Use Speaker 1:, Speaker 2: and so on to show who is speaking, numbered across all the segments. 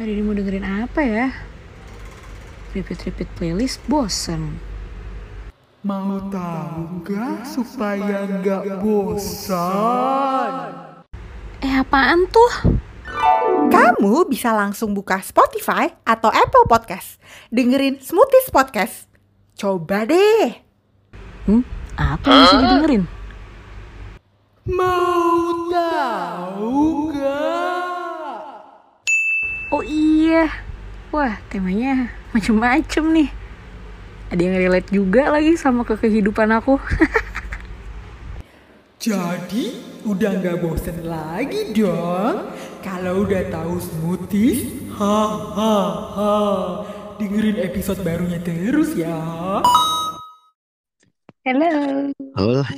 Speaker 1: Hari ini mau dengerin apa ya? Repeat-repeat playlist bosen.
Speaker 2: Mau tahu nggak supaya nggak bosan?
Speaker 1: Eh apaan tuh?
Speaker 3: Kamu bisa langsung buka Spotify atau Apple Podcast. Dengerin Smoothies Podcast. Coba deh.
Speaker 1: Hmm? Apa yang bisa didengerin?
Speaker 2: Mau tahu nggak?
Speaker 1: Oh iya. Wah temanya macem-macem nih. Ada yang relate juga lagi sama ke kehidupan aku.
Speaker 2: Jadi udah nggak bosen lagi dong? Kalau udah tahu smoothies, ha ha ha. Dengerin episode barunya terus ya.
Speaker 1: Hello.
Speaker 4: Allah.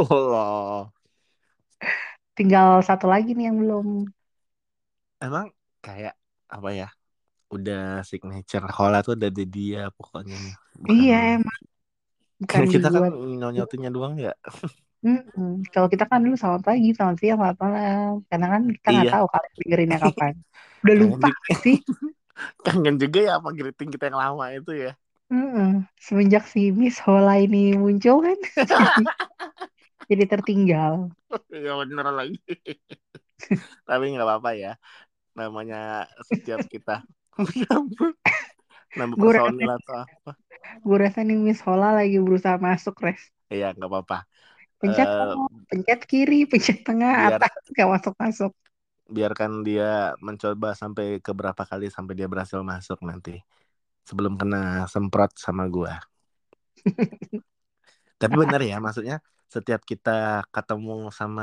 Speaker 4: Allah.
Speaker 1: Tinggal satu lagi nih yang belum.
Speaker 4: Emang kayak apa ya? Udah signature Hola tuh ada di dia pokoknya. Bukan-
Speaker 1: Iya emang. Bukan
Speaker 4: Kan kita kan nyonyotinnya doang ya.
Speaker 1: Mm-mm. Kalau kita kan dulu selamat pagi, selamat siang, selamat malam. Karena kan kita nggak
Speaker 4: Iya.
Speaker 1: tahu kalian dengerinnya kapan. Udah lupa sih.
Speaker 4: Kangen juga ya apa greeting kita yang lama itu ya.
Speaker 1: Mm-mm. Semenjak si Miss Hola ini muncul kan, jadi, jadi tertinggal.
Speaker 4: ya bener lagi. Tapi nggak apa-apa ya. Namanya setiap kita nambah
Speaker 1: Gue
Speaker 4: personil atau apa.
Speaker 1: Gue rasa nih Miss Hola lagi berusaha masuk, Res.
Speaker 4: Iya nggak apa-apa.
Speaker 1: Pencet kanan, pencet kiri, pencet tengah,
Speaker 4: biar-
Speaker 1: atas, gak masuk-masuk.
Speaker 4: biarkan dia mencoba sampai ke berapa kali sampai dia berhasil masuk nanti sebelum kena semprot sama gua. Tapi benar ya, maksudnya setiap kita ketemu sama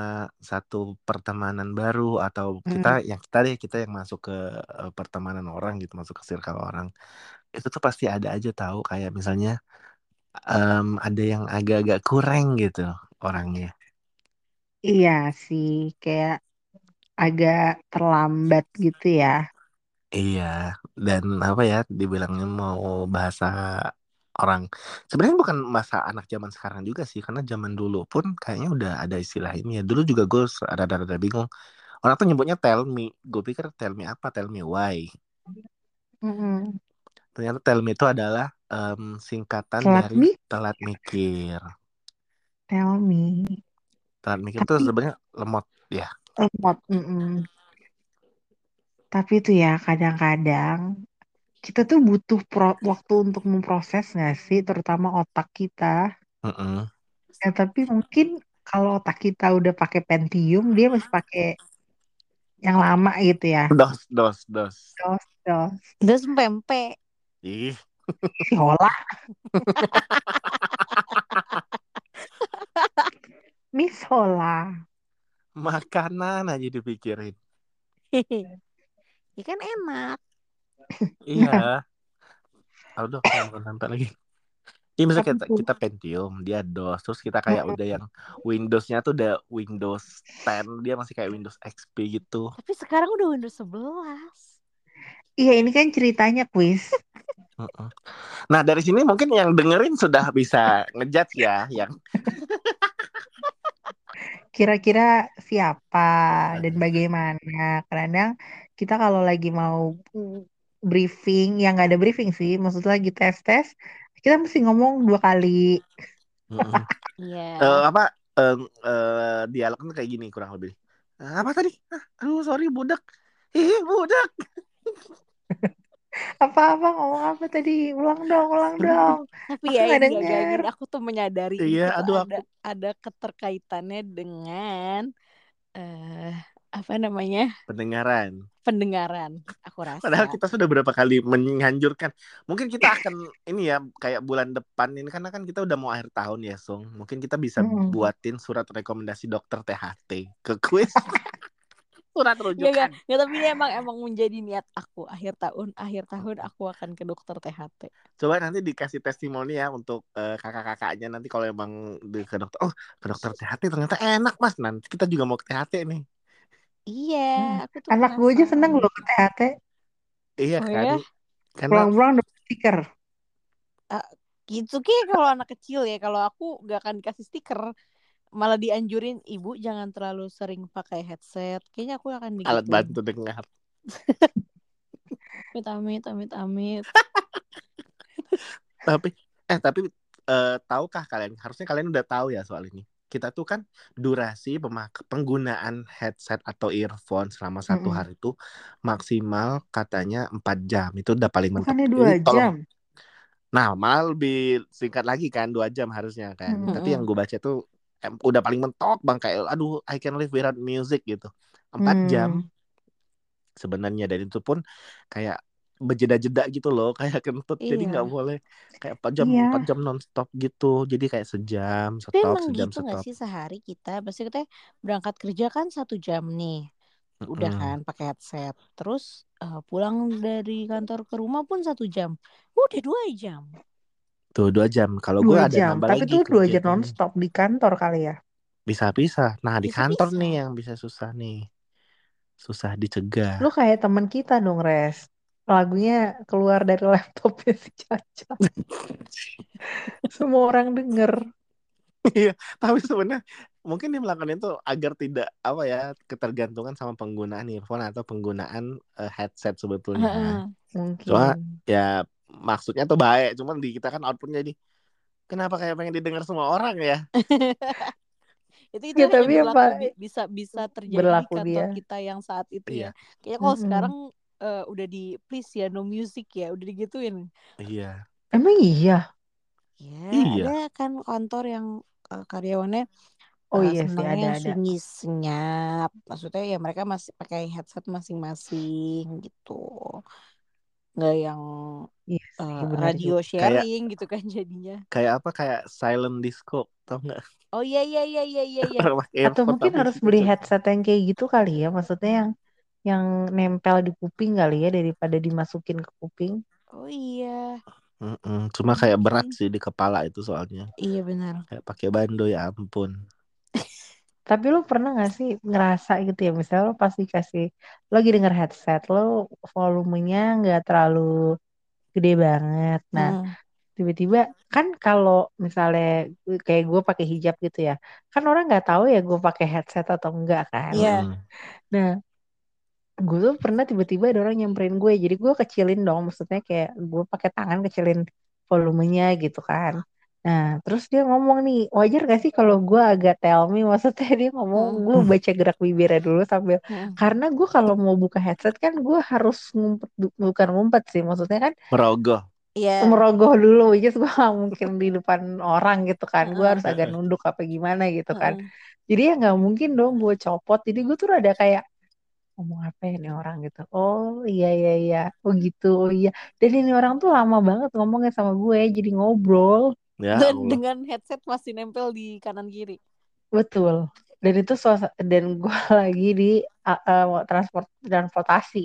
Speaker 4: satu pertemanan baru atau kita yang kita deh kita yang masuk ke pertemanan orang gitu, masuk ke circle orang, itu tuh pasti ada aja tahu kayak misalnya em, ada yang agak-agak kurang gitu orangnya.
Speaker 1: Iya sih, kayak agak terlambat gitu ya.
Speaker 4: Iya, dan apa ya, dibilangnya mau bahasa orang. Sebenarnya bukan bahasa anak zaman sekarang juga sih, karena zaman dulu pun kayaknya udah ada istilah ini ya. Dulu juga gue rada-rada bingung. Orang tuh nyebutnya tell me. Gue pikir tell me apa, tell me why.
Speaker 1: Mm-mm.
Speaker 4: Ternyata tell me itu adalah em, singkatan
Speaker 1: Telat
Speaker 4: dari
Speaker 1: mi-
Speaker 4: telat mikir.
Speaker 1: Tell me.
Speaker 4: Telat mikir
Speaker 1: Tapi-
Speaker 4: sebenarnya lemot ya.
Speaker 1: Lemot. mm-mm. Tapi tuh ya kadang-kadang kita tuh butuh pro- waktu untuk memproses nggak sih, terutama otak kita.
Speaker 4: Mm-mm.
Speaker 1: Ya, tapi mungkin kalau otak kita udah pakai Pentium, dia masih pakai yang lama gitu ya.
Speaker 4: Dos, dos, dos.
Speaker 1: Dos, dos.
Speaker 5: Terus pempek.
Speaker 4: Ih,
Speaker 1: Si Hola. Miss Hola.
Speaker 4: makanan aja dipikirin.
Speaker 5: ya kan enak.
Speaker 4: Iya. Aduh, mau sampai lagi. Iya, misalnya kita, kita Pentium, dia DOS, terus kita kayak udah yang Windows-nya tuh udah Windows 10, dia masih kayak Windows XP gitu.
Speaker 5: Tapi sekarang udah Windows 11.
Speaker 1: Iya ini kan ceritanya kuis.
Speaker 4: Nah, dari sini mungkin yang dengerin sudah bisa ngejudge ya, yang
Speaker 1: Kira-kira siapa dan bagaimana? Kadang kita kalau lagi mau briefing, yang nggak ada briefing sih, maksudnya lagi tes-tes, kita mesti ngomong dua kali.
Speaker 4: Mm-mm.
Speaker 5: Iya.
Speaker 4: Eh, apa eh, eh, dialognya kayak gini kurang lebih. Eh, apa tadi? Ah, aduh, sorry budak. Ih, budak.
Speaker 1: Apa-apa ngomong apa tadi? Ulang dong, ulang dong.
Speaker 5: Tapi
Speaker 1: Aku
Speaker 5: ya
Speaker 1: nggak
Speaker 5: ini aku tuh menyadari
Speaker 4: Iya,
Speaker 5: itu
Speaker 4: aduh,
Speaker 5: ada ada keterkaitannya dengan eh apa namanya
Speaker 4: Pendengaran.
Speaker 5: pendengaran. Aku rasa.
Speaker 4: Padahal kita sudah berapa kali menganjurkan. Mungkin kita akan ini ya kayak bulan depan ini karena kan kita udah mau akhir tahun ya, Sung. Mungkin kita bisa
Speaker 1: Hmm.
Speaker 4: buatin surat rekomendasi dokter THT ke kuis. surat
Speaker 5: Ya
Speaker 4: rujukan.
Speaker 5: enggak, ya, tapi ini emang emang menjadi niat aku akhir tahun akhir tahun aku akan ke dokter THT.
Speaker 4: Coba nanti dikasih testimoni ya untuk eh, kakak-kakaknya nanti kalau emang ke dokter. Oh, ke dokter THT ternyata enak, Mas. Nanti kita juga mau ke THT nih.
Speaker 5: Iya,
Speaker 1: Hmm.
Speaker 5: aku tuh
Speaker 1: Anak gue aja seneng loh ke THT.
Speaker 4: Iya
Speaker 5: Oh
Speaker 4: kan?
Speaker 5: ya?
Speaker 4: Karena
Speaker 1: Pulang-pulang dapet stiker.
Speaker 5: Gitu kayak kalau anak kecil ya, kalau aku gak akan dikasih stiker. malah dianjurin ibu jangan terlalu sering pakai headset. Kayaknya aku akan
Speaker 4: alat
Speaker 5: digituin.
Speaker 4: bantu dengar.
Speaker 5: Amit amit amit amit.
Speaker 4: Tapi eh tapi eh, tahukah kalian? Harusnya kalian udah tahu ya soal ini. Kita tuh kan durasi pemak penggunaan headset atau earphone selama satu
Speaker 1: Mm-mm.
Speaker 4: hari itu maksimal katanya 4 jam. Itu udah paling mentok.
Speaker 1: Bukannya dua
Speaker 4: tolong
Speaker 1: jam.
Speaker 4: Nah, malah lebih singkat lagi kan, dua jam harusnya kan.
Speaker 1: Mm-mm.
Speaker 4: Tapi yang gue baca tuh em, udah paling mentok bang kayak, aduh, I can live without music gitu. Empat jam
Speaker 1: Hmm.
Speaker 4: sebenarnya dan itu pun kayak berjeda-jeda gitu loh, kayak kentut. Jadi
Speaker 5: Iya.
Speaker 4: nggak boleh kayak empat jam,
Speaker 1: Iya.
Speaker 4: empat jam nonstop gitu. Jadi kayak sejam
Speaker 5: Tapi
Speaker 4: stop,
Speaker 5: emang
Speaker 4: sejam
Speaker 5: gitu
Speaker 4: stop.
Speaker 5: sih sehari kita? Pasti kita berangkat kerja kan satu jam nih. Udah
Speaker 4: Mm-mm.
Speaker 5: kan pakai headset. Terus eh, pulang dari kantor ke rumah pun satu jam. Udah dua jam.
Speaker 4: Tuh dua jam. Kalau gue ada
Speaker 1: jam.
Speaker 4: nambah
Speaker 1: Tapi
Speaker 4: lagi
Speaker 1: tuh dua jam
Speaker 4: kegiatan.
Speaker 1: nonstop di kantor kali ya.
Speaker 4: Bisa-bisa. Nah di kantor nih yang bisa susah nih. Susah dicegah.
Speaker 1: Lu kayak teman kita dong, Res. Lagunya keluar dari laptopnya si Caca. Semua orang denger.
Speaker 4: Iya, tapi sebenarnya mungkin dia melakukan itu agar tidak apa ya ketergantungan sama penggunaan earphone atau penggunaan eh, headset sebetulnya.
Speaker 5: Heeh.
Speaker 1: Mungkin.
Speaker 4: Cuma ya maksudnya tuh baik, cuman di kita kan outputnya jadi kenapa kayak pengen didengar semua orang ya?
Speaker 5: itu itu
Speaker 1: Ya, tapi
Speaker 5: berlaku
Speaker 1: apa
Speaker 5: bi- bisa bisa terjadi
Speaker 1: berlaku
Speaker 5: di kantor
Speaker 1: dia.
Speaker 5: kita yang saat itu
Speaker 4: Iya.
Speaker 5: ya. Kayaknya kalau
Speaker 1: Mm-mm.
Speaker 5: sekarang eh, udah di please ya no music ya, udah digituin.
Speaker 4: Iya.
Speaker 1: Emang iya?
Speaker 5: Ya,
Speaker 4: Iya.
Speaker 5: ada kan kantor yang eh, karyawannya
Speaker 1: Oh
Speaker 5: eh,
Speaker 1: iya sih, ada ada.
Speaker 5: sunyi senyap. Maksudnya ya mereka masih pakai headset masing-masing gitu. Nggak yang
Speaker 1: Iya sih,
Speaker 5: eh,
Speaker 1: benar
Speaker 5: radio
Speaker 1: juga.
Speaker 5: sharing gitu kan jadinya.
Speaker 4: Kayak apa kayak silent disco, tau nggak?
Speaker 5: Oh iya iya iya iya iya iya.
Speaker 1: Atau mungkin harus beli headset yang kayak gitu kali ya. Maksudnya yang yang nempel di kuping kali ya daripada dimasukin ke kuping.
Speaker 5: Oh iya.
Speaker 4: Mm-mm. Cuma kayak berat sih di kepala itu soalnya.
Speaker 5: Iya benar.
Speaker 4: Kayak pakai bando ya ampun.
Speaker 1: Tapi lo pernah gak sih ngerasa gitu ya, misalnya lo pasti kasih, lo lagi denger headset, lo volumenya nggak terlalu gede banget. Nah,
Speaker 5: Hmm.
Speaker 1: tiba-tiba kan kalau misalnya kayak gue pakai hijab gitu ya, kan orang nggak tahu ya gue pakai headset atau enggak kan.
Speaker 5: Iya.
Speaker 4: Mm-mm.
Speaker 1: Nah, gue tuh pernah tiba-tiba ada orang nyamperin gue, jadi gue kecilin dong, maksudnya kayak gue pakai tangan kecilin volumenya gitu kan. Nah, terus dia ngomong nih, wajar gak sih kalau gue agak tell me, maksudnya dia ngomong,
Speaker 5: Hmm.
Speaker 1: gue baca gerak bibirnya dulu sambil,
Speaker 5: Hmm.
Speaker 1: karena gue kalau mau buka headset kan gue harus ngumpet, bukan ngumpet sih, maksudnya kan
Speaker 4: Merogoh.
Speaker 5: Iya.
Speaker 1: merogoh dulu, which is gue gak mungkin di depan orang gitu kan, gue harus agak nunduk apa gimana gitu kan. Jadi ya nggak mungkin dong gue copot. Jadi gue tuh rada kayak ngomong apa ya nih orang gitu. Oh iya iya iya. Oh gitu. Oh iya. Dan ini orang tuh lama banget ngomongnya sama gue. Jadi ngobrol.
Speaker 4: Ya
Speaker 5: Dan
Speaker 4: Allah.
Speaker 5: dengan headset masih nempel di kanan kiri.
Speaker 1: Betul. Dan itu suasa dan gue lagi di uh, uh, transport transportasi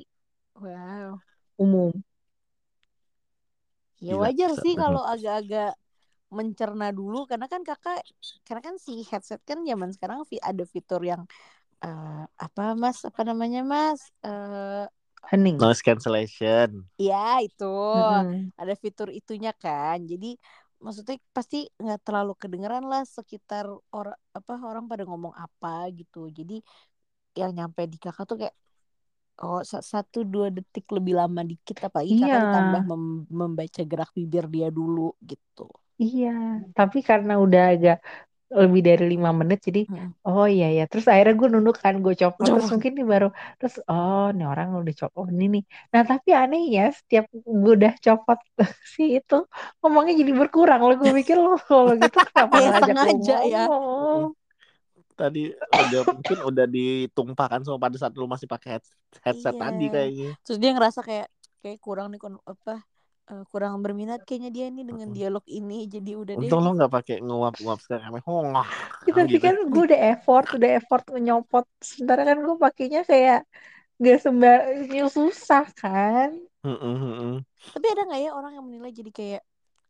Speaker 5: Wow.
Speaker 1: umum.
Speaker 5: Ya
Speaker 4: Gila,
Speaker 5: wajar sih kalau agak-agak mencerna dulu karena kan kakak karena kan si headset kan zaman sekarang ada fitur yang eh, apa mas apa namanya mas eh
Speaker 1: Hening.
Speaker 4: Noise cancellation.
Speaker 5: ya itu
Speaker 1: Mm-mm.
Speaker 5: ada fitur itunya kan jadi maksudnya pasti nggak terlalu kedengeran lah sekitar orang apa orang pada ngomong apa gitu jadi yang nyampe di kakak tuh kayak oh sa- satu dua detik lebih lama dikit apalagi kakak
Speaker 1: Iya.
Speaker 5: ditambah mem- membaca gerak bibir dia dulu gitu
Speaker 1: Iya. Tapi karena udah agak lebih dari lima menit jadi
Speaker 5: Mm.
Speaker 1: oh iya ya terus akhirnya gue nunduk kan gue copot terus
Speaker 5: Copot.
Speaker 1: mungkin nih baru terus oh ini orang udah copot oh, ini nih nah tapi anehnya setiap gue udah copot si itu ngomongnya jadi berkurang lo gue pikir lo kalau gitu kenapa gue
Speaker 5: sengaja ya.
Speaker 4: Tadi udah mungkin udah ditumpahkan semua pada saat lu masih pakai head- headset
Speaker 5: Iya.
Speaker 4: tadi kayaknya.
Speaker 5: terus dia ngerasa kayak kayak kurang nih apa eh, kurang berminat kayaknya dia nih dengan dialog ini jadi udah deh.
Speaker 4: Untung lo nggak pakai nguap-nguap sekarang. Oh,
Speaker 1: Ya, tapi
Speaker 4: gitu.
Speaker 1: kan gue udah effort udah effort nyopot sementara kan gue pakainya kayak gak sembar susah kan?
Speaker 5: Tapi ada nggak ya orang yang menilai jadi kayak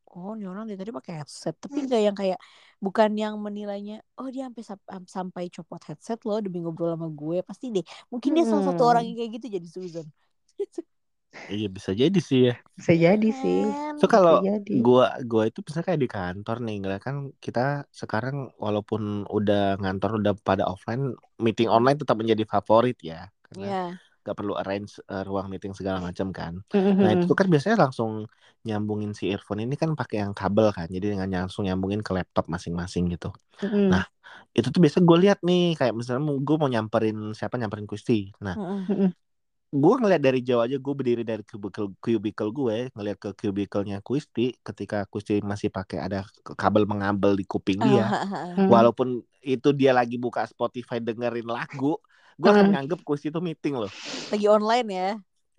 Speaker 5: oh ini orang dari tadi pakai headset. Tapi nggak yang kayak bukan yang menilainya oh dia sampai sampai copot headset loh demi ngobrol sama gue. Pasti deh. Mungkin dia salah satu
Speaker 1: Hmm.
Speaker 5: orang yang kayak gitu jadi Susan
Speaker 4: Iya bisa jadi sih ya.
Speaker 1: bisa jadi sih?
Speaker 4: So kalau
Speaker 1: bisa
Speaker 4: gua gua itu misalnya kayak di kantor nih, kan kita sekarang walaupun udah ngantor udah pada offline, meeting online tetap menjadi favorit ya. Karena
Speaker 5: ya
Speaker 4: nggak perlu arrange eh, ruang meeting segala macam kan nah
Speaker 1: Mm-mm.
Speaker 4: itu tuh kan biasanya langsung nyambungin si earphone ini kan pakai yang kabel kan jadi dengan langsung nyambungin ke laptop masing-masing gitu
Speaker 1: Mm-mm.
Speaker 4: Nah, itu tuh biasa gue lihat nih kayak misalnya gue mau nyamperin siapa nyamperin Kusti nah
Speaker 5: Mm-mm.
Speaker 4: Gue ngeliat dari jauh aja gue berdiri dari cubicle cubicle gue ngeliat ke cubicle-nya Kusti ketika Kusti masih pakai ada kabel mengabel di kuping dia
Speaker 5: Ah, ah, ah.
Speaker 1: Mm.
Speaker 4: walaupun itu dia lagi buka Spotify dengerin lagu gue akan
Speaker 1: Hmm.
Speaker 4: nganggep Kusti itu meeting loh
Speaker 5: lagi online ya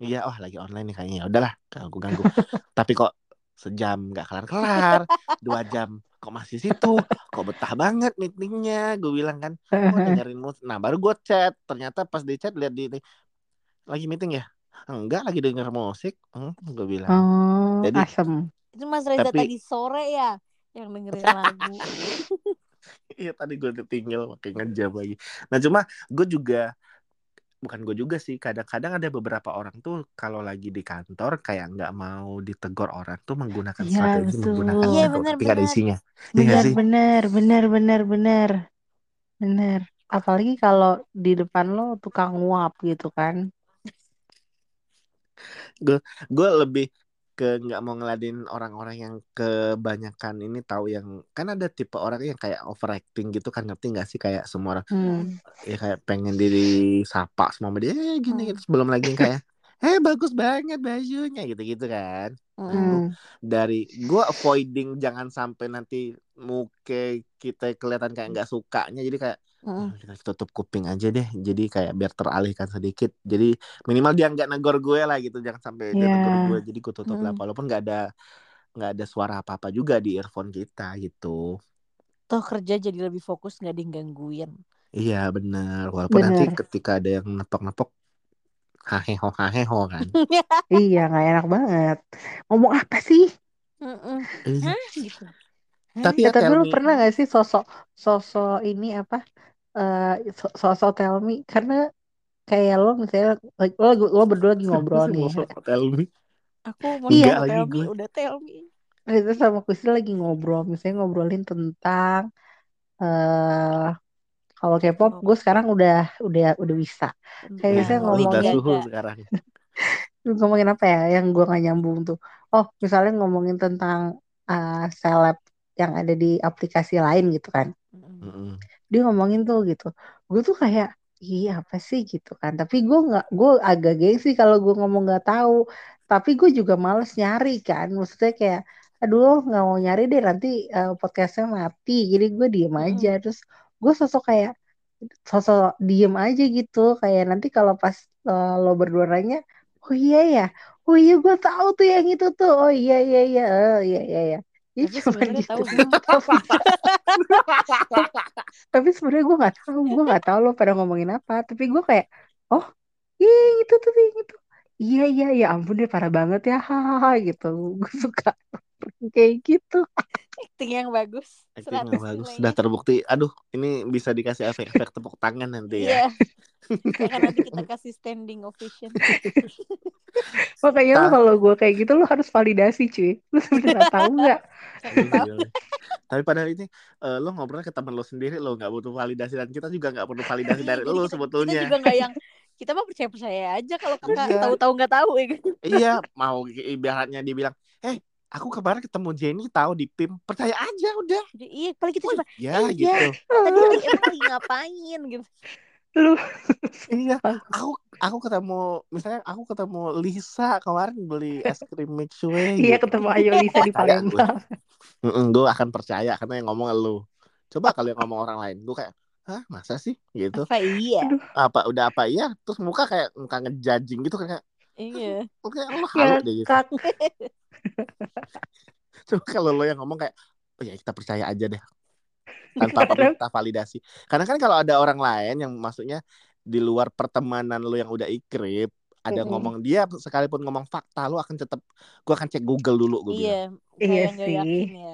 Speaker 4: iya oh lagi online nih kayaknya Ya udahlah ganggu ganggu tapi kok sejam nggak kelar kelar dua jam kok masih situ kok betah banget meetingnya gue bilang kan oh dengerin musik nah baru gue chat ternyata pas di chat lihat di lagi meeting ya enggak lagi denger musik hmm, gue bilang
Speaker 1: Oh,
Speaker 4: Jadi-
Speaker 1: asem.
Speaker 5: itu Mas Reza
Speaker 4: Tapi-
Speaker 5: tadi sore ya yang dengerin lagu
Speaker 4: Iya tadi gue tinggal pakai ngejam lagi. Nah cuma gue juga bukan gue juga sih kadang-kadang ada beberapa orang tuh kalau lagi di kantor kayak nggak mau ditegur orang tuh menggunakan
Speaker 1: Iya,
Speaker 4: strategi
Speaker 1: betul.
Speaker 4: menggunakan
Speaker 5: Iya,
Speaker 4: ego,
Speaker 5: benar,
Speaker 4: tapi nggak ada
Speaker 5: benar.
Speaker 4: isinya. Iya
Speaker 1: Bener,
Speaker 4: sih?
Speaker 1: bener, bener, bener, bener, bener. Apalagi kalau di depan lo tukang nguap gitu kan.
Speaker 4: Gue lebih ke nggak mau ngeladenin orang-orang yang kebanyakan ini tahu yang kan ada tipe orang yang kayak overacting gitu kan ngerti nggak sih kayak semua orang
Speaker 1: Hmm.
Speaker 4: ya kayak pengen diri sapa semua dia eh, gini
Speaker 5: Hmm.
Speaker 4: gitu sebelum lagi yang kayak eh bagus banget bajunya gitu-gitu kan
Speaker 5: Mm-mm.
Speaker 1: Hmm.
Speaker 4: dari gue avoiding jangan sampai nanti muke kita kelihatan kayak nggak sukanya jadi kayak
Speaker 5: Mm-mm.
Speaker 4: "Ah, kita tutup kuping aja deh jadi kayak biar teralihkan sedikit jadi minimal dia nggak negor gue lah gitu jangan sampai dia
Speaker 1: Iya.
Speaker 4: negor gue jadi gue tutup lah
Speaker 5: Hmm.
Speaker 4: walaupun nggak ada nggak ada suara apa apa juga di earphone kita gitu
Speaker 5: toh kerja jadi lebih fokus nggak digangguin
Speaker 4: iya benar walaupun nanti
Speaker 1: Benar.
Speaker 4: ketika ada yang nepok-nepok haheho haheho kan
Speaker 1: Iya, nggak enak banget. Ngomong apa sih?
Speaker 4: Iya.
Speaker 5: Hah? gitu
Speaker 4: tapi
Speaker 1: Ya,
Speaker 4: ya
Speaker 1: tapi
Speaker 4: tell
Speaker 1: lu
Speaker 4: me
Speaker 1: pernah gak sih sosok sosok ini apa? Eh so- sosok tell me. Karena kayak lo misalnya lo, lo berdua lagi ngobrol nih.
Speaker 4: Sosok tell me.
Speaker 5: Aku mau
Speaker 1: Iya.
Speaker 5: tell me
Speaker 4: gue.
Speaker 5: udah tell me.
Speaker 1: Itu sama Kusi lagi ngobrol. Misalnya ngobrolin tentang eh kalau K-pop gue sekarang udah udah udah bisa. Kayak
Speaker 4: Iya,
Speaker 1: biasanya
Speaker 4: lu udah
Speaker 1: ngomongin-
Speaker 4: suhu sekarang.
Speaker 1: Ngomongin apa ya? Yang gue gak nyambung tuh. Oh misalnya ngomongin tentang eh, seleb yang ada di aplikasi lain gitu kan. Dia ngomongin tuh gitu. Gue tuh kayak iya apa sih? Gitu kan. Tapi gue nggak gue agak gengsi kalau gue ngomong nggak tahu. Tapi gue juga males nyari kan. Maksudnya kayak aduh nggak mau nyari deh nanti eh, podcastnya mati. Jadi gue diem aja. Terus gue sosok kayak sosok diem aja gitu. Kayak nanti kalau pas eh, lo berdua nanya oh iya ya? Oh iya gue tahu tuh yang itu tuh. Oh iya iya iya. Oh iya iya iya Ya, cuman
Speaker 5: sebenarnya
Speaker 1: gitu.
Speaker 5: tahu
Speaker 1: tapi, sebenarnya gue nggak tahu gue nggak tahu lo pada ngomongin apa. Tapi gue kayak oh iya itu tuh itu. Iya iya ya ampun deh parah banget ya. Hahaha gitu. Gue suka kayak gitu
Speaker 5: acting yang bagus
Speaker 4: Acting yang
Speaker 5: 100
Speaker 4: bagus
Speaker 5: nilainya.
Speaker 4: sudah terbukti aduh ini bisa dikasih efek-efek tepuk tangan nanti ya
Speaker 5: Iya. Akan nanti kita kasih standing ovation.
Speaker 1: makanya lo
Speaker 4: Tah.
Speaker 1: kalau gue kayak gitu lo harus validasi cuy lo sebenarnya tahu nggak.
Speaker 4: Iya. Tapi padahal ini eh, lo ngobrol ke temen lo sendiri lo nggak butuh validasi dan kita juga nggak perlu validasi dari lo sebetulnya.
Speaker 5: Kita juga nggak yang kita mah percaya percaya aja kalau kakak
Speaker 4: Iya.
Speaker 5: tahu-tahu nggak tahu ya kan.
Speaker 4: iya mau ibaratnya dibilang eh aku kemarin ketemu Jenny tahu di PIM percaya aja udah.
Speaker 5: Iya paling kita
Speaker 4: oh,
Speaker 5: cuma
Speaker 4: ya
Speaker 5: eh,
Speaker 4: gitu.
Speaker 5: Tadi tadi emang lagi ngapain gitu.
Speaker 1: lu
Speaker 4: iya aku aku ketemu misalnya aku ketemu Lisa kemarin beli es krim mixue
Speaker 1: iya
Speaker 4: gitu.
Speaker 1: ketemu Ayo Lisa di Palembang.
Speaker 4: gue. Akan percaya karena yang ngomong lu. Coba kalau yang ngomong orang lain gue kayak hah masa sih? Gitu.
Speaker 5: Apa iya?
Speaker 4: apa udah apa iya? Terus muka kayak muka ngejajing gitu kayak
Speaker 5: Iya.
Speaker 4: oke lo
Speaker 1: ya
Speaker 4: deh gitu coba kalau lo yang ngomong kayak oh ya kita percaya aja deh tanpa kita validasi karena kan kalau ada orang lain yang maksudnya di luar pertemanan lo yang udah ikrip ada
Speaker 1: Mm-mm.
Speaker 4: ngomong dia sekalipun ngomong fakta lo akan tetap gue akan cek Google dulu gue bilang
Speaker 5: Iya.
Speaker 1: Iya
Speaker 5: Kayak nggak
Speaker 1: sih.
Speaker 5: yakin ya.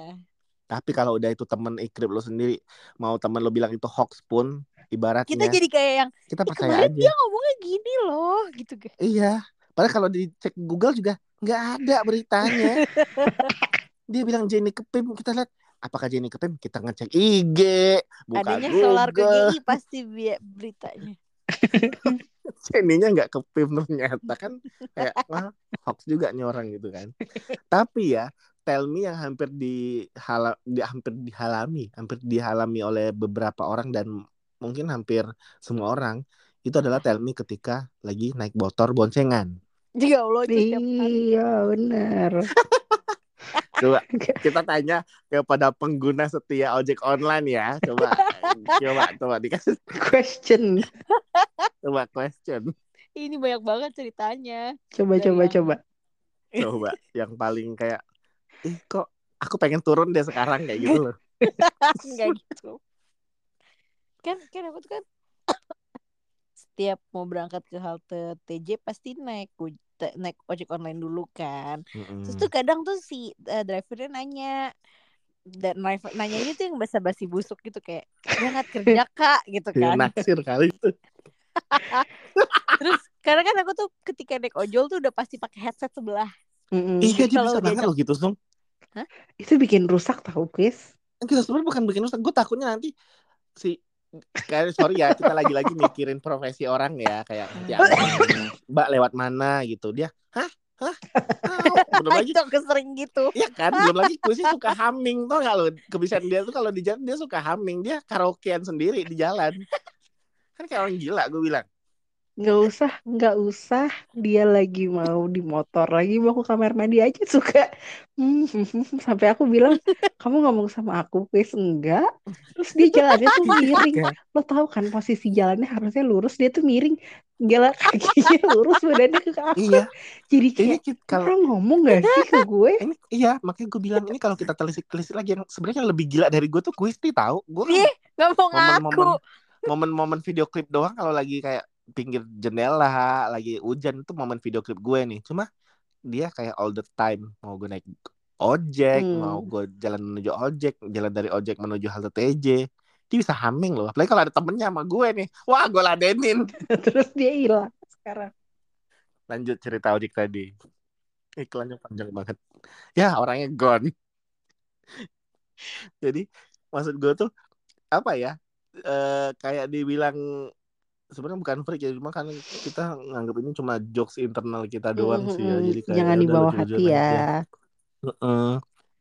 Speaker 4: tapi kalau udah itu temen ikrip lo sendiri mau temen lo bilang itu hoax pun ibaratnya
Speaker 5: Kita jadi kayak yang
Speaker 4: kita
Speaker 5: "Eh,
Speaker 4: percaya
Speaker 5: kemarin
Speaker 4: aja
Speaker 5: dia ngomongnya gini loh gitu kan.
Speaker 4: Iya. Padahal kalau dicek Google juga nggak ada beritanya. Dia bilang Jenny Kepim, kita lihat apakah Jenny Kepim? Kita ngecek IG, buka
Speaker 5: Adanya
Speaker 4: Google.
Speaker 5: solar KGI pasti bi- beritanya.
Speaker 4: Ininya nggak kepim ternyata kan kayak wah hoax juga nih orang gitu kan. Tapi ya tell me yang hampir dihala, di, hampir dihalami, hampir dihalami oleh beberapa orang dan mungkin hampir semua orang itu adalah tell me ketika lagi naik motor boncengan.
Speaker 5: Ya Allah itu.
Speaker 1: Iya bener.
Speaker 4: Coba kita tanya kepada pengguna setia ojek online ya. Coba coba coba dikasih
Speaker 1: Question.
Speaker 4: coba question.
Speaker 5: Ini banyak banget ceritanya.
Speaker 1: Coba
Speaker 5: Dari
Speaker 1: coba
Speaker 5: yang-
Speaker 1: coba.
Speaker 4: Coba yang paling kayak ih kok aku pengen turun deh sekarang kayak gitu loh.
Speaker 5: Enggak gitu. Kan kan aku tuh kan setiap mau berangkat ke halte TJ pasti naik naik ojek online dulu kan.
Speaker 4: Mm-mm.
Speaker 5: Terus tuh kadang tuh si eh, drivernya nanya dan driver nanya ini tuh yang basa-basi busuk gitu kayak berangkat kerja kak gitu
Speaker 4: Ya,
Speaker 5: kan.
Speaker 4: naksir kali itu.
Speaker 5: Terus karena kan aku tuh ketika naik ojol tuh udah pasti pakai headset sebelah.
Speaker 1: Mm-mm.
Speaker 4: Iya dia bisa banget loh gitu Sung.
Speaker 1: Itu bikin rusak tau Chris.
Speaker 4: Kita sebenarnya bukan bikin rusak. Gue takutnya nanti si kayak sorry ya kita lagi-lagi mikirin profesi orang ya kayak nanya, Mbak lewat mana gitu. Dia hah? Hah? Tahu. belum lagi.
Speaker 5: Itu sering gitu.
Speaker 4: Iya kan, belum lagi gue sih suka humming tau gak lo? Kebiasaan dia tuh kalau di jalan dia suka humming. Dia karaokean sendiri di jalan. Kan kayak orang gila gue bilang
Speaker 1: Nggak usah, nggak usah. Dia lagi mau di motor, lagi mau ke kamar mandi aja suka. Hmm, sampai aku bilang, kamu ngomong sama aku, Chris enggak. Terus dia jalannya tuh miring. Lo tahu kan posisi jalannya harusnya lurus, dia tuh miring. Jalan kakinya lurus, badannya ke aku.
Speaker 4: Iya
Speaker 1: Jadi kayak,
Speaker 4: kalau
Speaker 1: orang ngomong gak sih ke gue?
Speaker 4: ini, Iya makanya gue bilang Ini kalau kita telisik-telisik lagi Yang sebenarnya yang lebih gila dari gue tuh Gusti tahu Gue
Speaker 5: nggak mau ngaku.
Speaker 4: momen-momen Momen-momen video klip doang Kalau lagi kayak pinggir jendela Lagi hujan itu momen video klip gue nih. Cuma dia kayak all the time Mau gue naik ojek
Speaker 1: Hmm.
Speaker 4: Mau gue jalan menuju ojek Jalan dari ojek menuju halte TJ Dia bisa humming loh. Apalagi kalau ada temennya sama gue nih. Wah gue ladenin.
Speaker 1: Terus dia hilang sekarang.
Speaker 4: Lanjut cerita ojek tadi. Iklannya panjang banget. Ya orangnya gone. Jadi maksud gue tuh Apa ya eh Kayak dibilang sebenarnya bukan freak ya cuma kan kita nganggap ini cuma jokes internal kita doang sih ya
Speaker 1: Mm-mm.
Speaker 4: jadi kayak
Speaker 1: Jangan
Speaker 4: ya udah
Speaker 1: dibawa hati
Speaker 4: aja.
Speaker 1: ya.
Speaker 4: Heeh.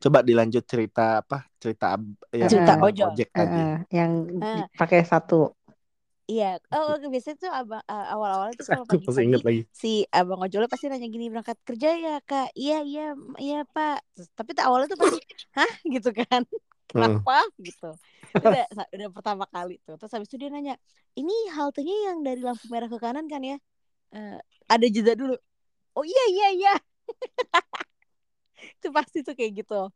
Speaker 4: Coba dilanjut cerita apa? Cerita yang
Speaker 5: Cerita ojol.
Speaker 4: ojek tadi.
Speaker 1: Heeh, yang
Speaker 5: Ah.
Speaker 1: pakai satu.
Speaker 5: Iya, oh biasanya tuh abang eh, awal-awal tuh kalau
Speaker 4: inget
Speaker 5: pagi-pagi
Speaker 4: lagi.
Speaker 5: si abang ojolnya pasti nanya gini berangkat kerja ya kak, iya iya iya pak. Terus, tapi awalnya tuh pasti hah gitu kan, kenapa gitu. Itu udah, udah pertama kali tuh. Terus habis itu dia nanya, ini haltenya yang dari lampu merah ke kanan kan ya? Eh, ada jeda dulu. Oh iya iya iya. itu pasti tuh kayak gitu.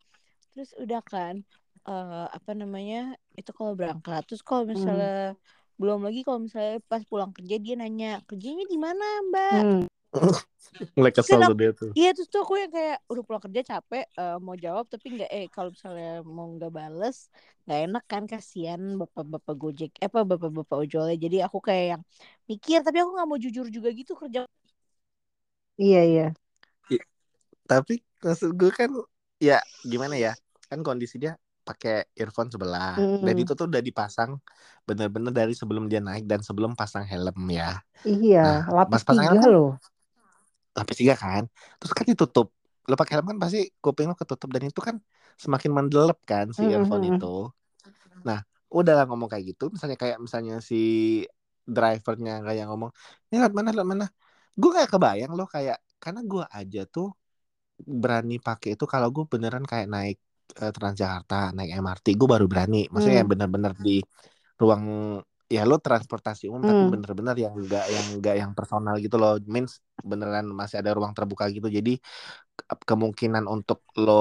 Speaker 5: Terus udah kan, eh apa namanya itu kalau berangkat. Terus kalau misalnya belum lagi kalau misalnya pas pulang kerja dia nanya kerjanya di mana mbak?
Speaker 1: Hmm.
Speaker 4: Mulai kesel tuh dia tuh.
Speaker 5: Iya terus tuh aku yang kayak udah pulang kerja capek eh, mau jawab tapi nggak eh kalau misalnya mau nggak bales nggak enak kan kasihan bapak-bapak gojek eh apa bapak-bapak ojolnya jadi aku kayak yang mikir tapi aku nggak mau jujur juga gitu kerja
Speaker 1: Iya iya.
Speaker 4: Tapi maksud gue kan ya gimana ya? Kan kondisi dia pakai earphone sebelah. Dan
Speaker 1: Mm.
Speaker 4: itu tuh udah dipasang bener-bener dari sebelum dia naik dan sebelum pasang helm ya.
Speaker 1: Iya,
Speaker 4: Nah,
Speaker 1: lapis
Speaker 4: pas
Speaker 1: tiga
Speaker 4: kan-
Speaker 1: loh.
Speaker 4: Lapis tiga kan. Terus kan ditutup. Lo pakai helm kan pasti kuping lo ketutup. Dan itu kan semakin mendelep kan si
Speaker 1: Mm,
Speaker 4: earphone
Speaker 1: mm, mm.
Speaker 4: itu. Nah udah lah ngomong kayak gitu. Misalnya kayak misalnya si drivernya kayak ngomong ini lewat mana lewat mana? Gue gak kebayang loh kayak karena gue aja tuh berani pakai itu kalau gue beneran kayak naik eh, Transjakarta naik MRT gue baru berani. Maksudnya
Speaker 1: Hmm.
Speaker 4: bener-bener di ruang ya lo transportasi umum tapi
Speaker 1: Hmm.
Speaker 4: bener-bener yang enggak yang enggak yang personal gitu loh means beneran masih ada ruang terbuka gitu jadi ke- kemungkinan untuk lo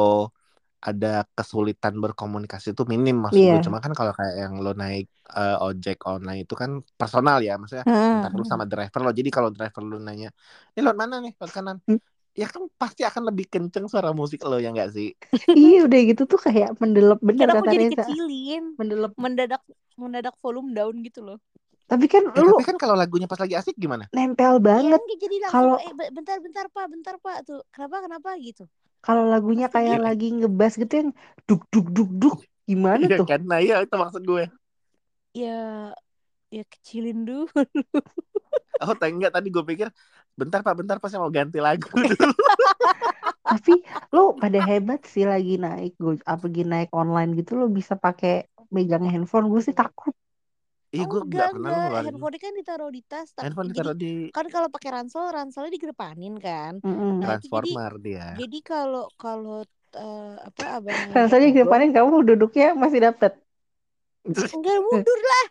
Speaker 4: ada kesulitan berkomunikasi itu minim maksud gue
Speaker 1: Iya.
Speaker 4: cuma kan kalau kayak yang lo naik eh, ojek online itu kan personal ya maksudnya
Speaker 1: Hmm.
Speaker 4: entar lo sama driver lo jadi kalau driver lo nanya ini lewat mana nih lewat kanan
Speaker 1: Hmm.
Speaker 4: Ya kan pasti akan lebih kenceng suara musik lo ya enggak sih
Speaker 1: Iya udah gitu tuh kayak mendelep bener
Speaker 5: aku
Speaker 1: kata
Speaker 5: jadi
Speaker 1: Reza.
Speaker 5: kecilin
Speaker 1: Mendelep.
Speaker 5: mendadak mendadak volume down gitu loh
Speaker 1: Tapi kan
Speaker 4: eh,
Speaker 1: lu
Speaker 4: tapi kan kalau lagunya pas lagi asik gimana
Speaker 1: nempel
Speaker 5: Iya
Speaker 1: banget.
Speaker 5: kan jadi
Speaker 1: Kalau-
Speaker 5: eh be- bentar bentar pak bentar pak tuh kenapa kenapa gitu
Speaker 1: Kalau lagunya kayak
Speaker 4: gitu.
Speaker 1: lagi ngebas gitu yang duk duk duk duk gimana
Speaker 4: Iya
Speaker 1: tuh?
Speaker 4: kan nah iya itu maksud gue
Speaker 5: ya ya kecilin dulu
Speaker 4: Oh, tak enggak tadi gue pikir bentar Pak, bentar Pak saya mau ganti lagu dulu.
Speaker 1: Tapi lo pada hebat sih lagi naik go apa lagi naik online gitu lo bisa pakai megang handphone. Gue sih takut.
Speaker 4: Iya,
Speaker 5: oh
Speaker 4: gue
Speaker 5: enggak
Speaker 4: enggak pernah
Speaker 5: enggak
Speaker 4: ngeluarin.
Speaker 5: handphone kan ditaruh di tas tapi
Speaker 4: Handphone ditaruh di
Speaker 5: kan kalau pakai ransel ranselnya digedepanin kan
Speaker 1: Mm-mm.
Speaker 5: nah itu jadi
Speaker 4: transformer dia.
Speaker 5: jadi kalau kalau eh, apa abang ngajak
Speaker 1: Rasanya di
Speaker 5: ngobrol
Speaker 1: depanin kamu duduknya masih dapet.
Speaker 5: enggak mundur lah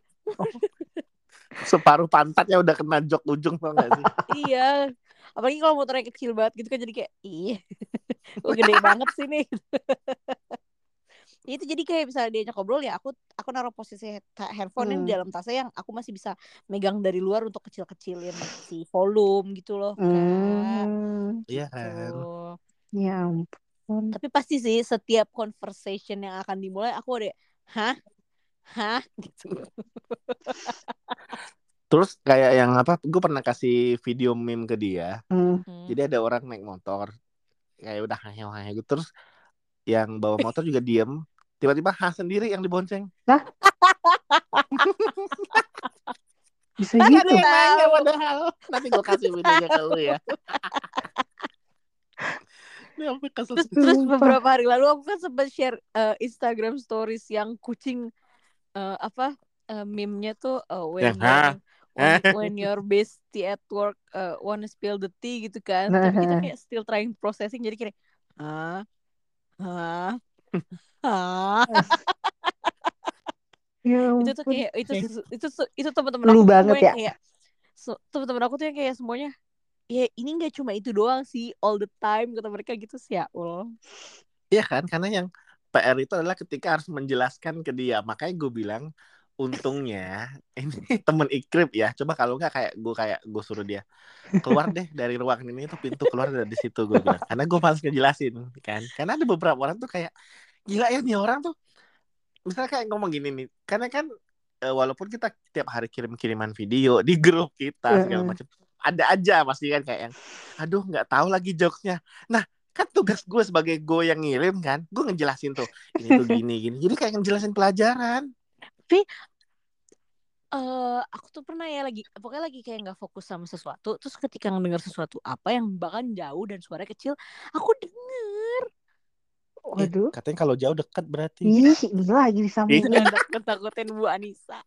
Speaker 4: Separuh pantatnya udah kena jok ujung tau gak sih?
Speaker 5: iya apalagi kalau motornya kecil banget gitu kan jadi kayak ih kok gede banget sih nih itu jadi kayak misalnya diajak ngobrol ya aku aku naruh posisi handphone di
Speaker 1: Hmm.
Speaker 5: dalam tasnya yang aku masih bisa megang dari luar untuk kecil-kecilin si volume gitu loh
Speaker 1: Hmm.
Speaker 4: Iya kan.
Speaker 5: gitu
Speaker 1: Ya ampun.
Speaker 5: tapi pasti sih setiap conversation yang akan dimulai aku ada hah hah gitu
Speaker 4: Terus kayak yang apa? Gue pernah kasih video meme ke dia.
Speaker 1: Hmm.
Speaker 5: Hmm.
Speaker 4: Jadi ada orang naik motor kayak udah hahe gitu. Terus yang bawa motor juga diem. Tiba-tiba H sendiri yang dibonceng.
Speaker 1: Bisa
Speaker 4: Kan
Speaker 1: gitu.
Speaker 4: ada yang nanya padahal. Nanti gue kasih videonya ke lu ya.
Speaker 5: Terus terus beberapa hari lalu aku kan sempat share eh, Instagram stories yang kucing eh, apa eh, meme-nya tuh eh, when
Speaker 4: Yang, "Hah?
Speaker 5: your- when, when your bestie at work eh, wanna spill the tea gitu kan
Speaker 1: Nah,
Speaker 5: tapi kita kayak still trying processing jadi kayak ah ah ah
Speaker 1: Ya
Speaker 5: itu tuh kayak itu itu itu, itu teman-teman aku tuh
Speaker 1: banget ya.
Speaker 5: kayak so- teman-teman aku tuh yang kayak semuanya ya ini nggak cuma itu doang sih all the time kata mereka gitu sih ya Allah
Speaker 4: Iya kan? Karena yang PR itu adalah ketika harus menjelaskan ke dia. Makanya gue bilang untungnya ini temen ikrip ya. Coba kalau nggak kayak gue kayak gue suruh dia keluar deh dari ruangan ini tuh pintu keluar dari situ gue bilang. Karena gue males ngejelasin kan. Karena ada beberapa orang tuh kayak gila ya nih orang tuh. Misalnya kayak ngomong gini nih. Karena kan eh, walaupun kita tiap hari kirim-kiriman video di grup kita segala macam ada aja pasti kan kayak yang aduh nggak tahu lagi jokesnya. Nah kan tugas gue sebagai gue yang ngirim kan gue ngejelasin tuh ini tuh gini gini. Jadi kayak ngejelasin pelajaran.
Speaker 5: Eh aku tuh pernah ya lagi pokoknya lagi kayak nggak fokus sama sesuatu terus ketika ngedenger sesuatu apa yang bahkan jauh dan suaranya kecil aku denger.
Speaker 4: Eh,
Speaker 1: Waduh.
Speaker 4: katanya kalau jauh dekat berarti.
Speaker 1: Ih, ini lagi disambungin.
Speaker 5: takut takutin Bu Anissa.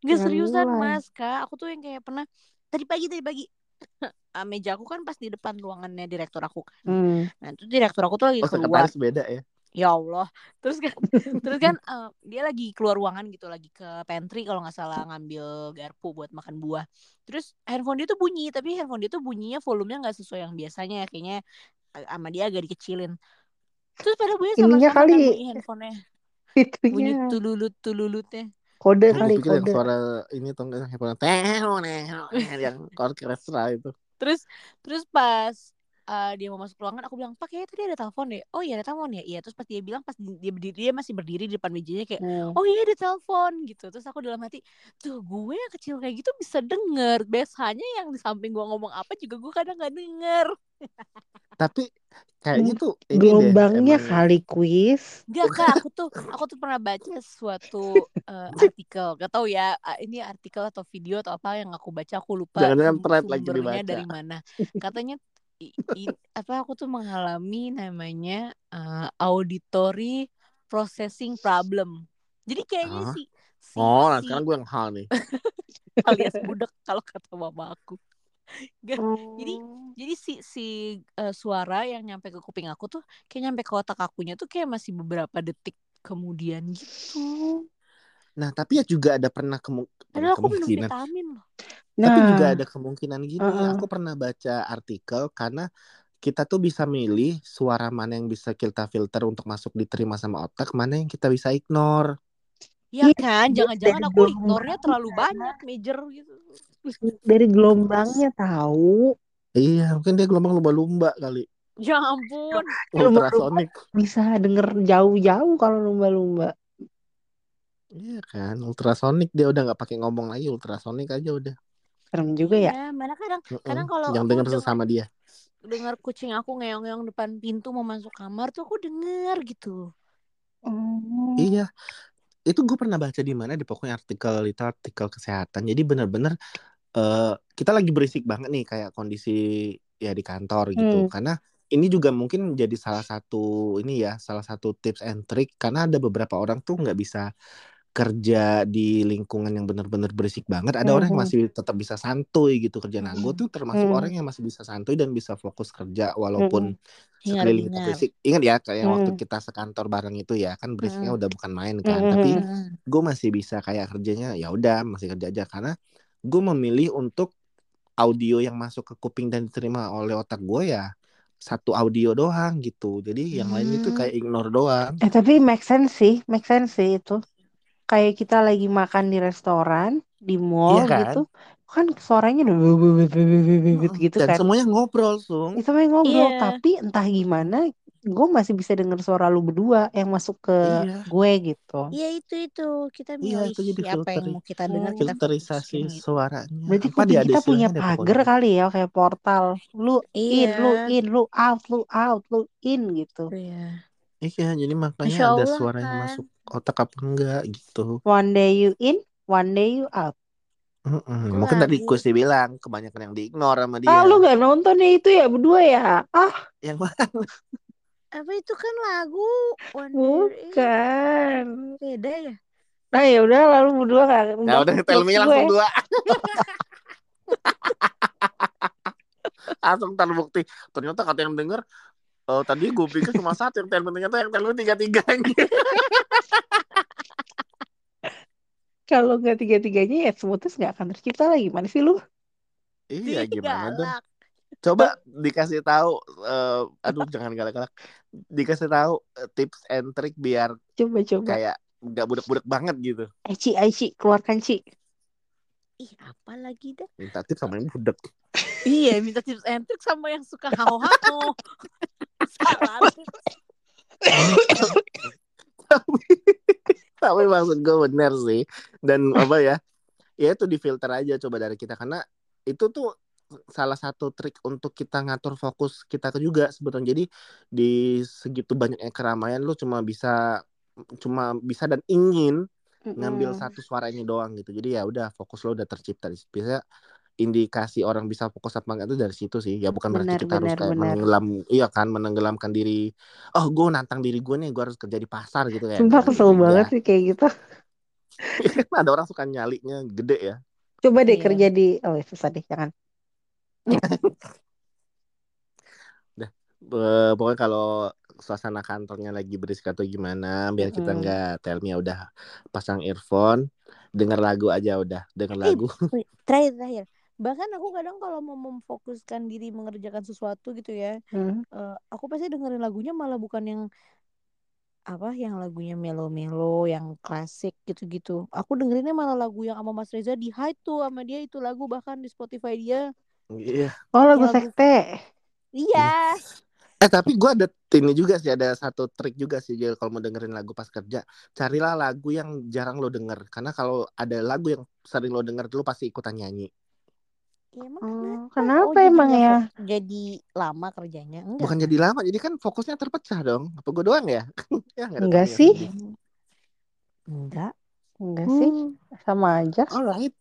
Speaker 5: Nggak seriusan mas kak. Aku tuh yang kayak pernah tadi pagi tadi pagi ah, meja aku kan pas di depan ruangannya direktur aku kan.
Speaker 1: Hmm.
Speaker 5: nah itu direktur aku tuh lagi
Speaker 4: oh
Speaker 5: keluar.
Speaker 4: beda ya?
Speaker 5: Ya Allah. Terus kan terus kan eh, dia lagi keluar ruangan gitu lagi ke pantry kalau nggak salah ngambil garpu buat makan buah. Terus handphone dia tuh bunyi tapi handphone dia tuh bunyinya volumenya nggak sesuai yang biasanya kayaknya eh, sama dia agak dikecilin. Terus pada bunyi
Speaker 1: Ininya
Speaker 5: sama-sama kan
Speaker 1: kali.
Speaker 5: bunyi handphonenya. Bunyi
Speaker 1: Itunya.
Speaker 5: Tululut tululutnya
Speaker 1: kode kali kode.
Speaker 4: suara ini tuh nggak handphone teo yang orkestra itu
Speaker 5: terus terus pas eh, dia mau masuk ruangan aku bilang pak kayaknya tadi ada telepon deh. Oh iya ada telepon ya? Iya. Terus pas dia bilang pas di- dia berdiri dia masih berdiri di depan mejanya kayak
Speaker 1: Hmm.
Speaker 5: oh iya ada telepon gitu. Terus aku dalam hati tuh gue yang kecil kayak gitu bisa denger. Biasanya yang di samping gue ngomong apa juga gue kadang nggak denger.
Speaker 4: Tapi kayaknya
Speaker 1: Hmm,
Speaker 4: tuh ini deh
Speaker 1: Gelombangnya
Speaker 4: emang
Speaker 1: kali kuis.
Speaker 5: Enggak kak aku tuh aku tuh pernah baca suatu eh, artikel. Gak tahu ya ini artikel atau video atau apa yang aku baca aku lupa
Speaker 4: jangan-jangan
Speaker 5: sum-
Speaker 4: thread lagi
Speaker 5: sumbernya
Speaker 4: dibaca
Speaker 5: dari mana. Katanya i- i- apa aku tuh mengalami namanya eh, auditory processing problem jadi kayaknya
Speaker 4: Hah?
Speaker 5: si si
Speaker 4: oh nah
Speaker 5: si
Speaker 4: sekarang gue yang hal nih
Speaker 5: alias budak kalau kata mama aku Gak, jadi
Speaker 1: Oh.
Speaker 5: jadi si si eh, suara yang nyampe ke kuping aku tuh kayak nyampe ke otak akunya tuh kayak masih beberapa detik kemudian gitu.
Speaker 4: Nah tapi ya juga ada pernah kemu pernah
Speaker 5: Padahal aku
Speaker 4: kemungkinan
Speaker 5: vitamin loh.
Speaker 4: Tapi juga
Speaker 1: Nah,
Speaker 4: ada kemungkinan gini,
Speaker 1: Heeh.
Speaker 4: aku pernah baca artikel karena kita tuh bisa milih suara mana yang bisa kita filter untuk masuk diterima sama otak, mana yang kita bisa ignore.
Speaker 5: Ya
Speaker 1: Iya,
Speaker 5: kan, jangan-jangan aku ignore-nya terlalu banyak major gitu.
Speaker 1: dari gelombangnya tahu.
Speaker 4: Iya, mungkin dia gelombang lumba-lumba kali.
Speaker 5: Ya ampun.
Speaker 1: Lumba-lumba
Speaker 4: Ultrasonic.
Speaker 1: bisa denger jauh-jauh kalau lumba-lumba.
Speaker 4: Iya kan, ultrasonic dia udah nggak pakai ngomong lagi, ultrasonic aja udah.
Speaker 1: Serem juga ya.
Speaker 5: Iya, mana kadang
Speaker 4: Mm-mm.
Speaker 5: kadang kalau
Speaker 4: Yang denger sesama dia.
Speaker 5: dengar kucing aku ngeong-ngeong depan pintu mau masuk kamar tuh aku denger gitu.
Speaker 1: Oh.
Speaker 4: Iya, itu gue pernah baca di mana di pokoknya artikel itu artikel kesehatan jadi benar-benar eh kita lagi berisik banget nih kayak kondisi ya di kantor gitu
Speaker 1: Hmm.
Speaker 4: karena ini juga mungkin jadi salah satu ini ya salah satu tips and trick karena ada beberapa orang tuh nggak bisa kerja di lingkungan yang benar-benar berisik banget ada orang yang
Speaker 1: Mhm.
Speaker 4: masih tetap bisa santuy gitu kerja nah gue tuh termasuk
Speaker 1: Hmm.
Speaker 4: orang yang masih bisa santuy dan bisa fokus kerja walaupun sekeliling kita berisik ingat ya kayak waktu
Speaker 1: Hmm.
Speaker 4: kita sekantor bareng itu ya kan berisiknya
Speaker 5: Hmm.
Speaker 4: udah bukan main kan
Speaker 1: Hmm.
Speaker 4: tapi
Speaker 5: Hmm.
Speaker 4: gue masih bisa kayak kerjanya ya udah masih kerja aja karena gue memilih untuk audio yang masuk ke kuping dan diterima oleh otak gue ya satu audio doang gitu jadi yang lain itu
Speaker 5: Hmm.
Speaker 4: kayak ignore doang
Speaker 1: Eh tapi make sense sih, make sense sih itu. Kayak kita lagi makan di restoran, di
Speaker 4: iya
Speaker 1: mall
Speaker 4: kan
Speaker 1: gitu, kan suaranya udah gitu
Speaker 4: dan
Speaker 1: kan.
Speaker 4: semuanya ngobrol sung
Speaker 1: Itu main ngobrol,
Speaker 5: Iya.
Speaker 1: tapi entah gimana, gue masih bisa denger suara lu berdua yang masuk ke
Speaker 4: iya
Speaker 1: gue gitu.
Speaker 5: Iya itu itu kita
Speaker 4: iya
Speaker 5: milih
Speaker 4: itu jadi
Speaker 5: apa yang mau kita dengar
Speaker 1: Hmm.
Speaker 5: kita
Speaker 4: filterisasi
Speaker 5: gitu.
Speaker 4: suaranya
Speaker 1: Berarti
Speaker 4: apa dia
Speaker 1: kita punya
Speaker 4: istilahnya deh
Speaker 1: pagar kali ya, kayak portal. Lu in, lu
Speaker 5: Iya.
Speaker 1: in, lu out, lu out, lu in gitu.
Speaker 5: Iya.
Speaker 4: Iya jadi makanya
Speaker 5: Masya
Speaker 4: ada
Speaker 5: Allah
Speaker 4: suara yang
Speaker 5: kan.
Speaker 4: masuk otak apa enggak gitu
Speaker 1: One day you in, one day you out.
Speaker 4: Mm-mm.
Speaker 5: Itu
Speaker 4: mungkin tadi
Speaker 5: lagu.
Speaker 4: Kusti bilang kebanyakan yang diignore sama
Speaker 1: Ah, lu
Speaker 4: dia
Speaker 1: gak nonton ya itu ya berdua ya? Ah,
Speaker 4: yang mana
Speaker 5: Apa itu kan lagu In
Speaker 1: bukan.
Speaker 5: beda ya?
Speaker 1: Nah ya udah lalu berdua gak
Speaker 4: ya
Speaker 1: udah
Speaker 4: udah tell
Speaker 1: gue.
Speaker 4: langsung dua langsung terbukti ternyata kata yang denger eh, tadi gue pikir cuma satu yang telepon ternyata yang telepon tiga tiga
Speaker 1: Kalau nggak tiga-tiganya ya Smoothness nggak akan tercipta lagi. Mana sih lu?
Speaker 4: iya gimana dong
Speaker 5: galak.
Speaker 4: coba dikasih tahu eh, aduh jangan galak-galak dikasih tahu eh, tips and trick biar
Speaker 1: Coba-coba.
Speaker 4: kayak nggak budak-budak banget gitu
Speaker 1: Eh Ci, ayo Ci, keluarkan Ci.
Speaker 5: Ih, apa lagi dah?
Speaker 4: minta tips sama yang budak
Speaker 5: Iya, minta tips and trick sama yang suka hao-hao. Salah.
Speaker 4: tapi maksud gue bener sih dan apa ya ya itu difilter aja coba dari kita karena itu tuh salah satu trik untuk kita ngatur fokus kita juga sebetulnya jadi di segitu banyaknya keramaian lu cuma bisa cuma bisa dan ingin ngambil
Speaker 1: Mm-mm.
Speaker 4: satu suara ini doang gitu jadi ya udah fokus lo udah tercipta di situ. biasanya indikasi orang bisa fokus apa enggak itu dari situ sih ya bukan berarti
Speaker 1: Benar,
Speaker 4: kita harus
Speaker 1: benar,
Speaker 4: kayak
Speaker 1: benar.
Speaker 4: menenggelam iya kan menenggelamkan diri oh gue nantang diri gue nih gue harus kerja di pasar gitu ya
Speaker 1: Sumpah kesel
Speaker 4: juga.
Speaker 1: banget sih kayak gitu.
Speaker 4: ada orang suka nyalinya gede ya
Speaker 1: Coba deh
Speaker 5: Iya.
Speaker 1: kerja di, oh susah deh, jangan.
Speaker 4: Eh, pokoknya kalau suasana kantornya lagi berisik atau gimana biar kita nggak tell me ya udah pasang earphone denger lagu aja udah denger
Speaker 5: Eh,
Speaker 4: lagu
Speaker 5: terakhir terakhir. Bahkan aku kadang kalau mau memfokuskan diri mengerjakan sesuatu gitu ya,
Speaker 1: Hmm.
Speaker 5: eh, aku pasti dengerin lagunya malah bukan yang apa yang lagunya melo-melo yang klasik gitu-gitu. Aku dengerinnya malah lagu yang sama Mas Reza di hide tuh sama dia itu lagu bahkan di Spotify dia.
Speaker 4: Iya.
Speaker 1: Oh lagu
Speaker 5: Lagu-
Speaker 1: sekte.
Speaker 5: iya.
Speaker 4: Eh tapi gue ada ini juga sih ada satu trik juga sih Jel kalau mau dengerin lagu pas kerja. Carilah lagu yang jarang lo denger karena kalau ada lagu yang sering lo denger lo pasti ikutan nyanyi
Speaker 5: Ya, emang
Speaker 1: Oh,
Speaker 5: kenapa?
Speaker 1: kenapa
Speaker 5: Oh, jadi
Speaker 1: emang ya?
Speaker 5: jadi lama kerjanya enggak
Speaker 4: bukan jadi lama jadi kan fokusnya terpecah dong apa gue doang ya ya
Speaker 1: Enggak
Speaker 4: temennya
Speaker 1: sih.
Speaker 4: sedih.
Speaker 5: enggak
Speaker 1: Enggak sih, sama aja.
Speaker 4: alright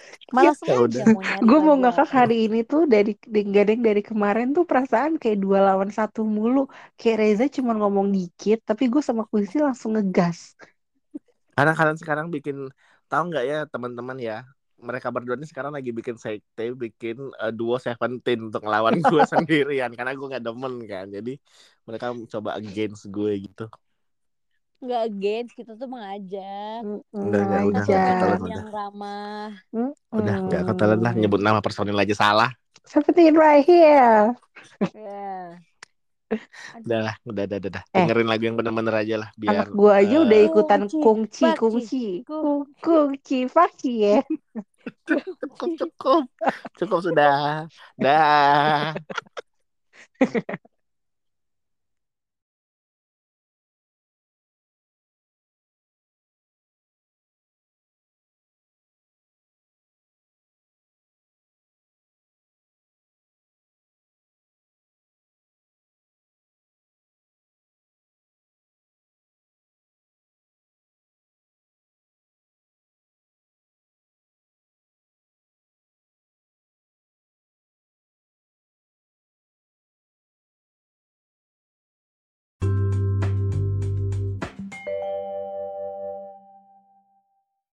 Speaker 5: malah
Speaker 4: Ya udah.
Speaker 5: nyari
Speaker 1: Gue mau ngakak hari ini tuh dari gadeng dari kemarin tuh perasaan kayak dua lawan satu mulu. Kayak Reza cuma ngomong dikit, tapi gue sama Kuisi langsung ngegas.
Speaker 4: Karena kalian sekarang bikin tahu nggak ya teman-teman ya mereka berdua ini sekarang lagi bikin sekte, bikin eh, duo Seventeen untuk ngelawan gue sendirian karena gue nggak demen kan. Jadi mereka coba against gue gitu.
Speaker 5: enggak against kita tuh mengajak
Speaker 4: Enggak, enggak, udah, enggak, udah.
Speaker 5: yang ramah
Speaker 4: Udah nggak katalan lah nyebut nama personil aja salah.
Speaker 1: Seventeen right here.
Speaker 5: ya
Speaker 4: Udah lah, udah, udah, udah, udah.
Speaker 1: Eh.
Speaker 4: Dengerin lagu yang bener-bener aja lah biar
Speaker 1: Anak gue aja
Speaker 4: eh,
Speaker 1: udah ikutan
Speaker 5: Kungci,
Speaker 1: kungci,
Speaker 5: pakci,
Speaker 1: kungci,
Speaker 5: kung-
Speaker 1: kungci, paki ya.
Speaker 4: cukup cukup cukup sudah dah